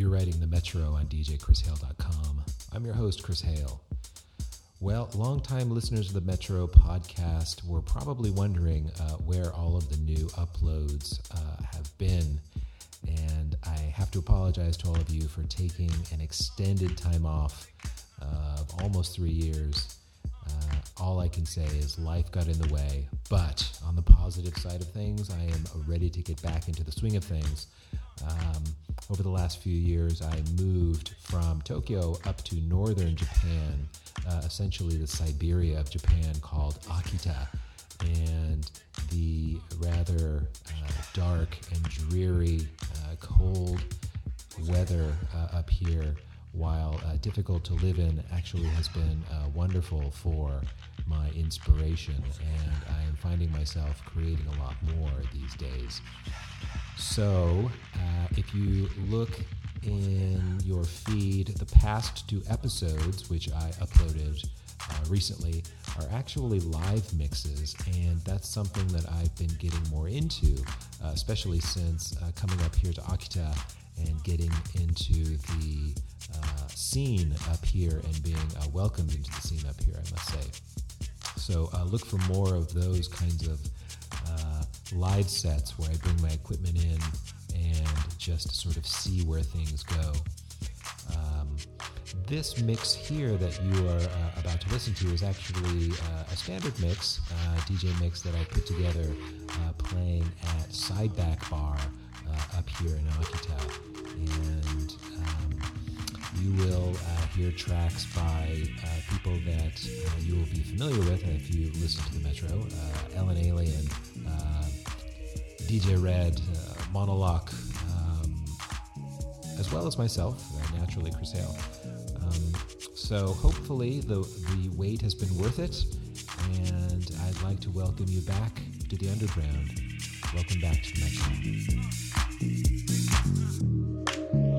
You're writing the Metro on DJChrisHale.com. I'm your host, Chris Hale. Well, longtime listeners of the Metro podcast were probably wondering uh, where all of the new uploads uh, have been. And I have to apologize to all of you for taking an extended time off of almost three years. Uh, all I can say is life got in the way, but on the positive side of things, I am ready to get back into the swing of things. Um, over the last few years, I moved from Tokyo up to northern Japan, uh, essentially the Siberia of Japan, called Akita. And the rather uh, dark and dreary, uh, cold weather uh, up here while uh, difficult to live in, actually has been uh, wonderful for my inspiration, and I am finding myself creating a lot more these days. So, uh, if you look in your feed, the past two episodes, which I uploaded uh, recently, are actually live mixes, and that's something that I've been getting more into, uh, especially since uh, coming up here to Akita and getting into the uh, scene up here and being uh, welcomed into the scene up here, I must say. So look for more of those kinds of live sets where I bring my equipment in and just sort of see where things go. Um, this mix here that you are uh, about to listen to is actually uh, a standard mix, DJ mix that I put together playing at Sideback Bar up here in Akita. And you will uh, hear tracks by uh, people that uh, you will be familiar with if you listen to the Metro. Uh, Ellen Allien, uh, DJ Red, uh, Monologue, um, as well as myself, naturally Chris Hale. Um, so hopefully the, the wait has been worth it, and I'd like to welcome you back to the underground. Welcome back to the Metro.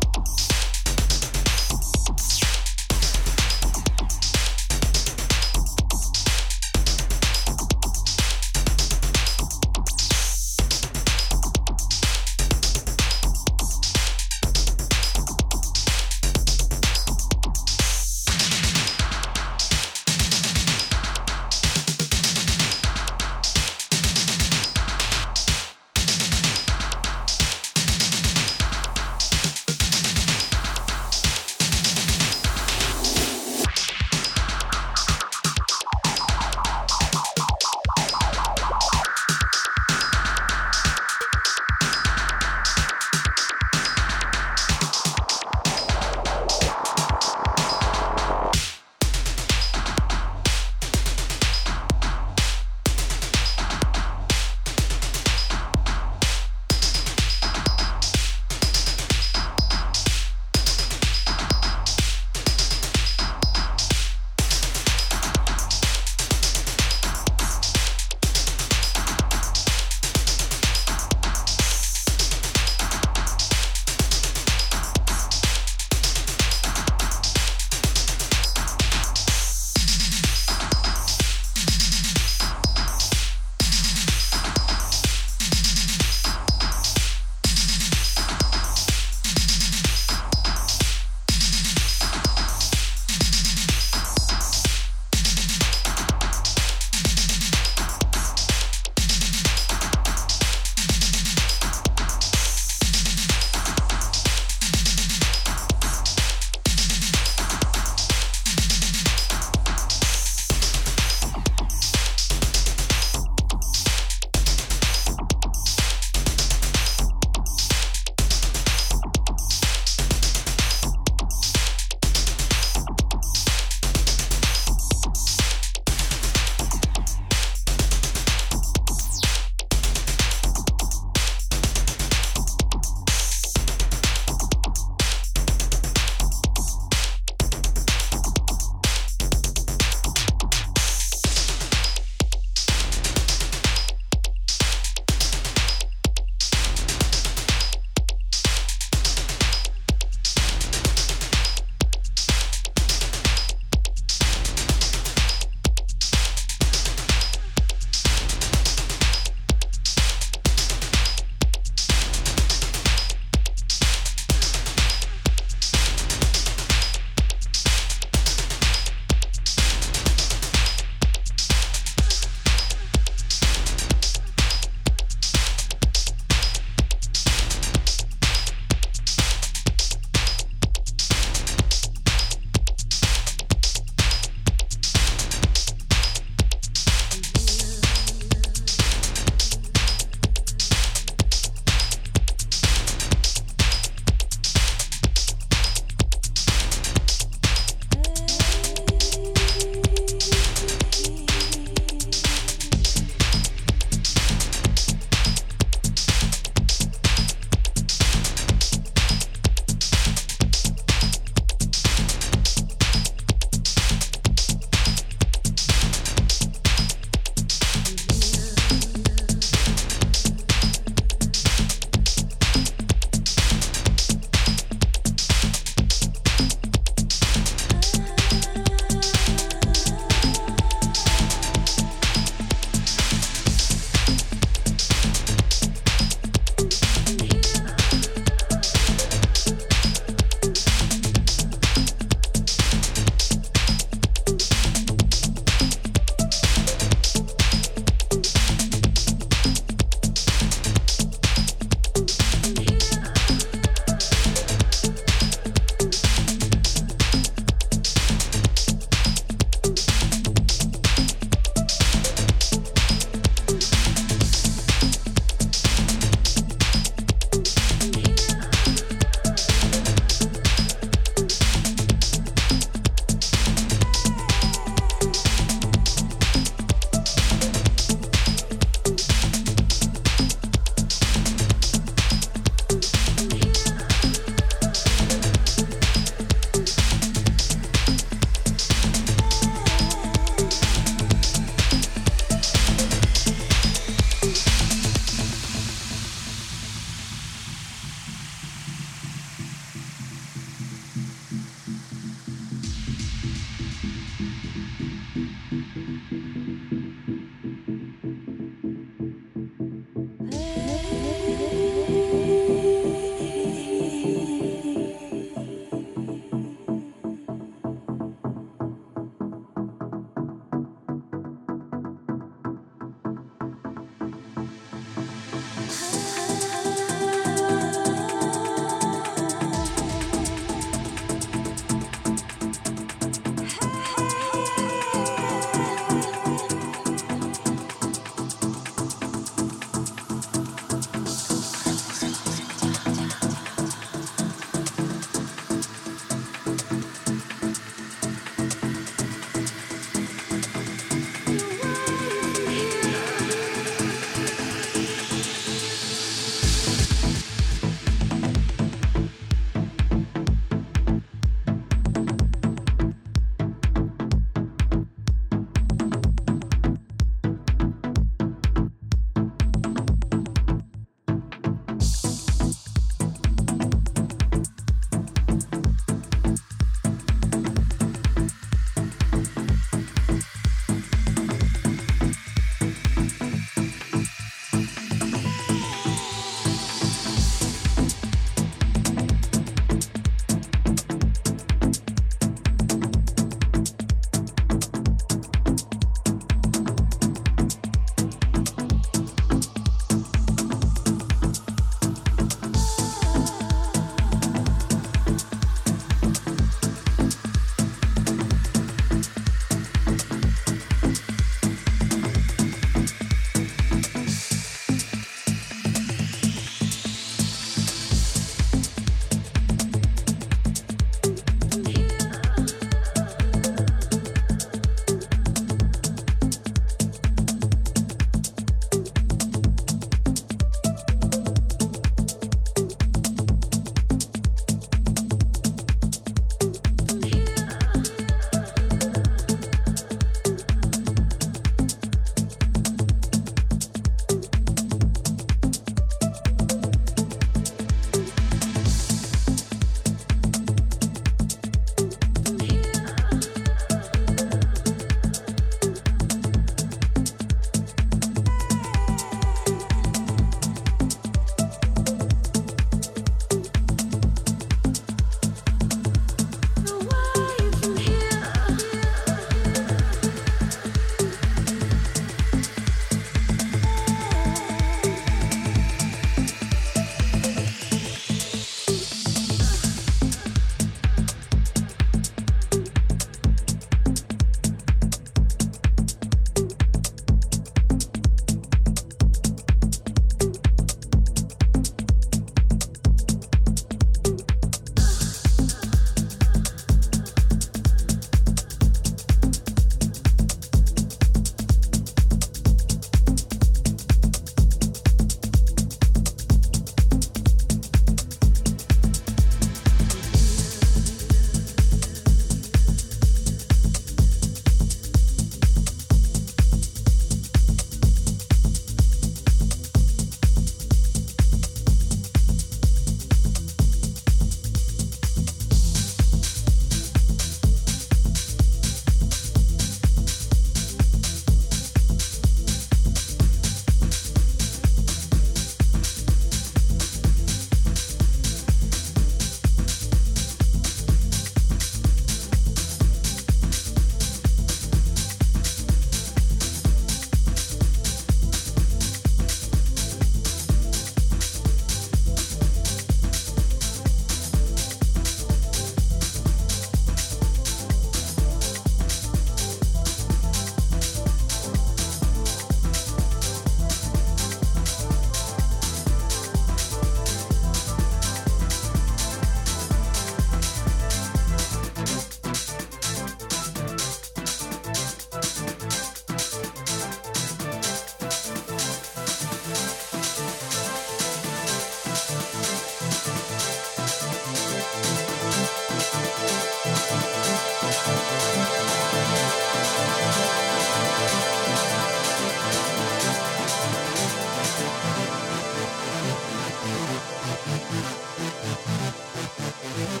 なる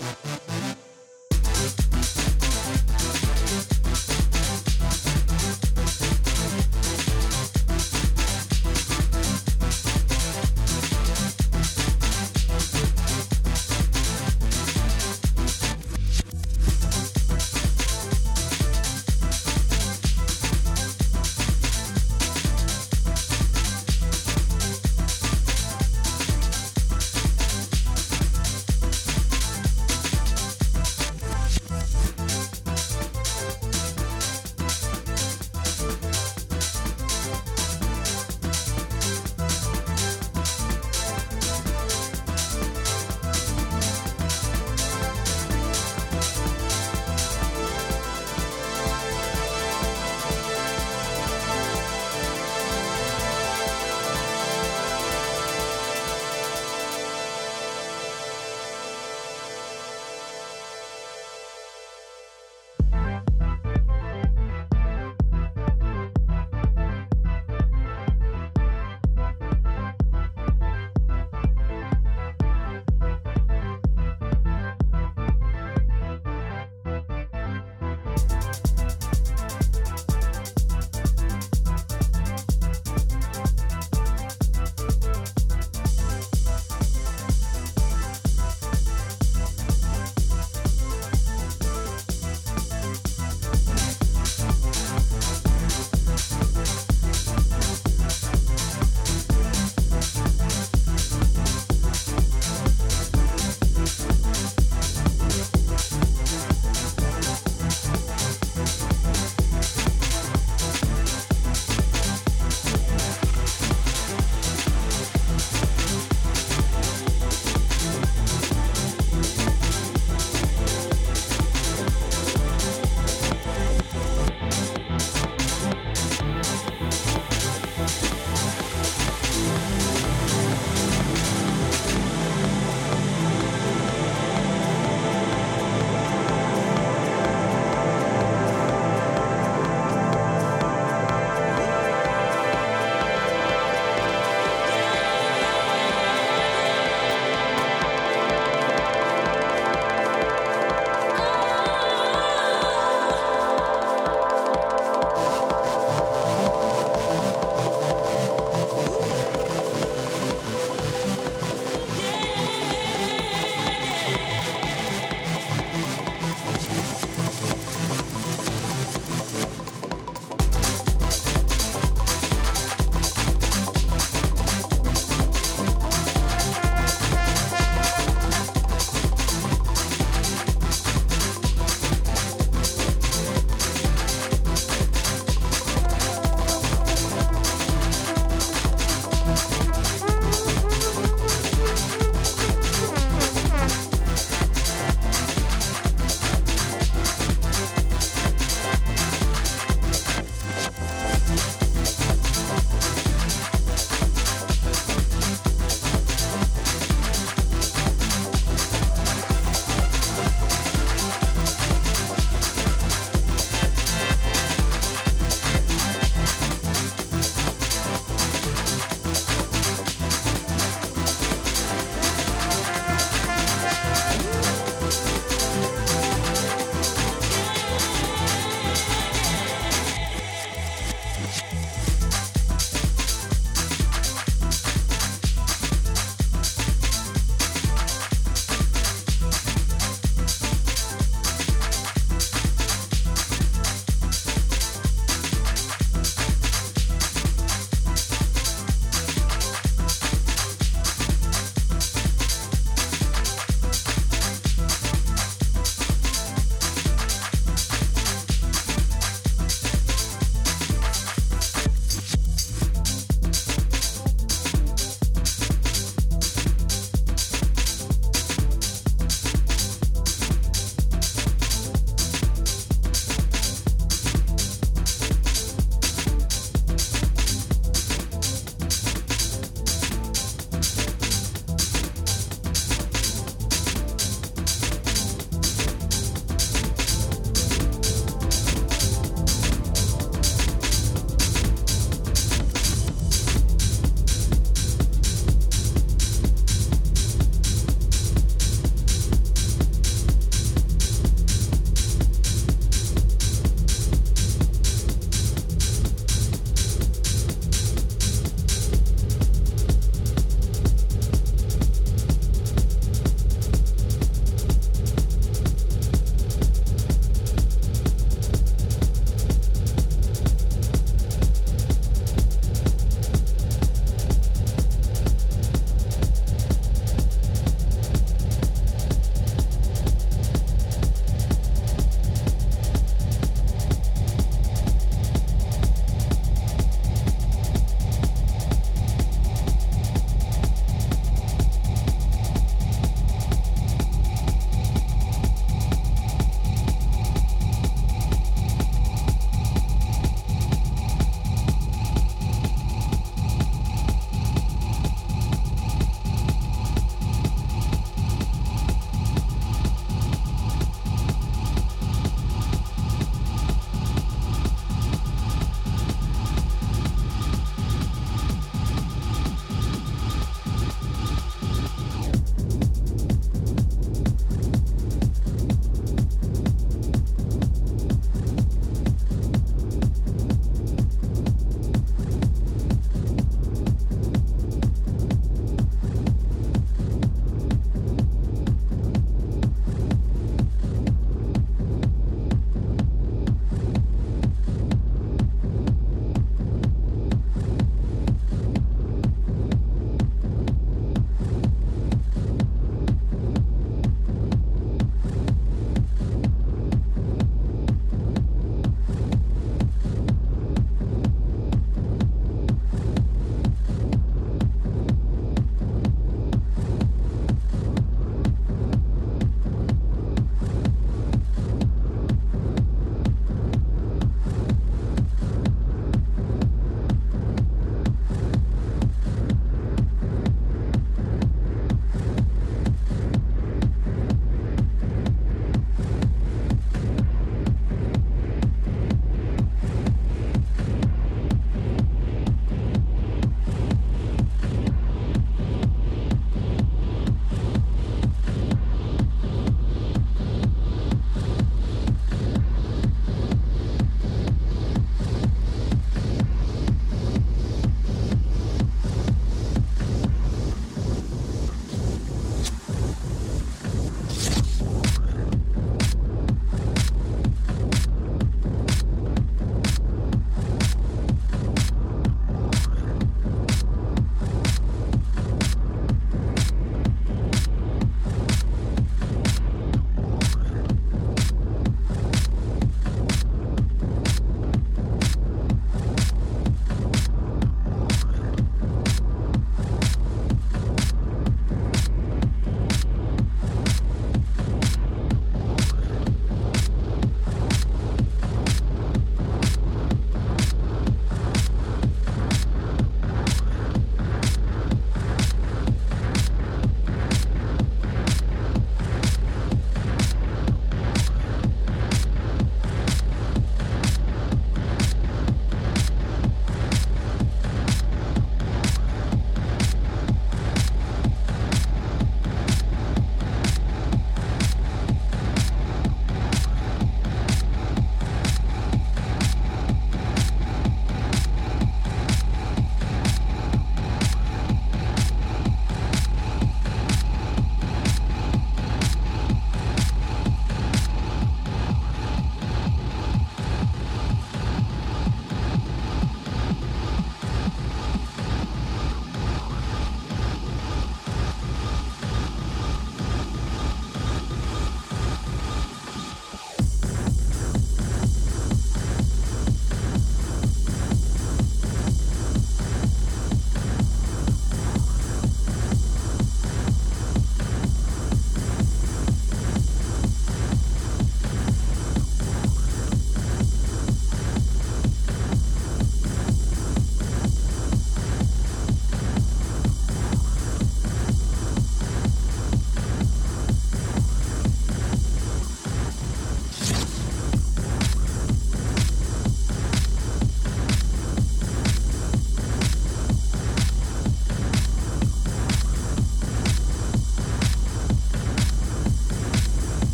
ほど。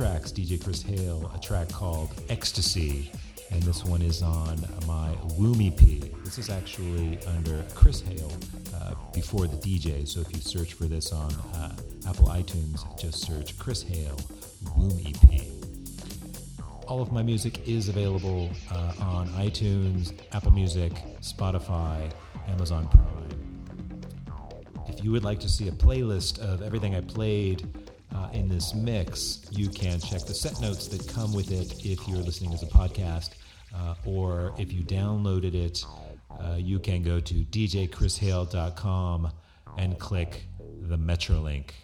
Tracks, DJ Chris Hale, a track called Ecstasy. And this one is on my Womb EP. This is actually under Chris Hale uh, before the DJ. So if you search for this on uh, Apple iTunes, just search Chris Hale Womb EP. All of my music is available uh, on iTunes, Apple Music, Spotify, Amazon Prime. If you would like to see a playlist of everything I played uh, in this mix, you can check the set notes that come with it if you're listening as a podcast, uh, or if you downloaded it, uh, you can go to djchrishale.com and click the Metro link.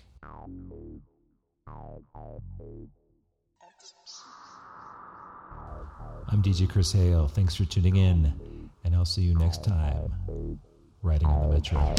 I'm DJ Chris Hale. Thanks for tuning in, and I'll see you next time, riding on the Metro.